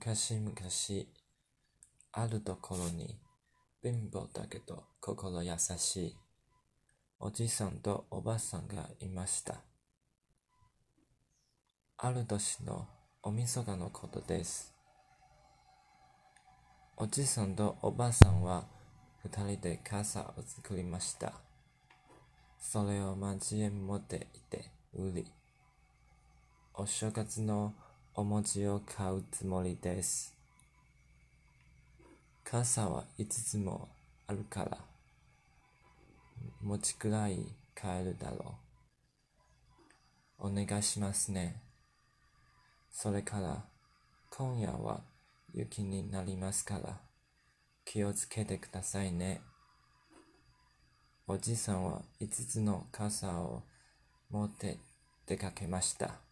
昔々、あるところに、貧乏だけど心優しい、おじさんとおばさんがいました。ある年のおみそかのことです。おじさんとおばさんは二人で傘を作りました。それを町へ持って行って売り、お正月のお餅を買うつもりです。傘は五つもあるから、餅くらい買えるだろう。お願いしますね。それから、今夜は雪になりますから、気をつけてくださいね。おじさんは五つの傘を持って出かけました。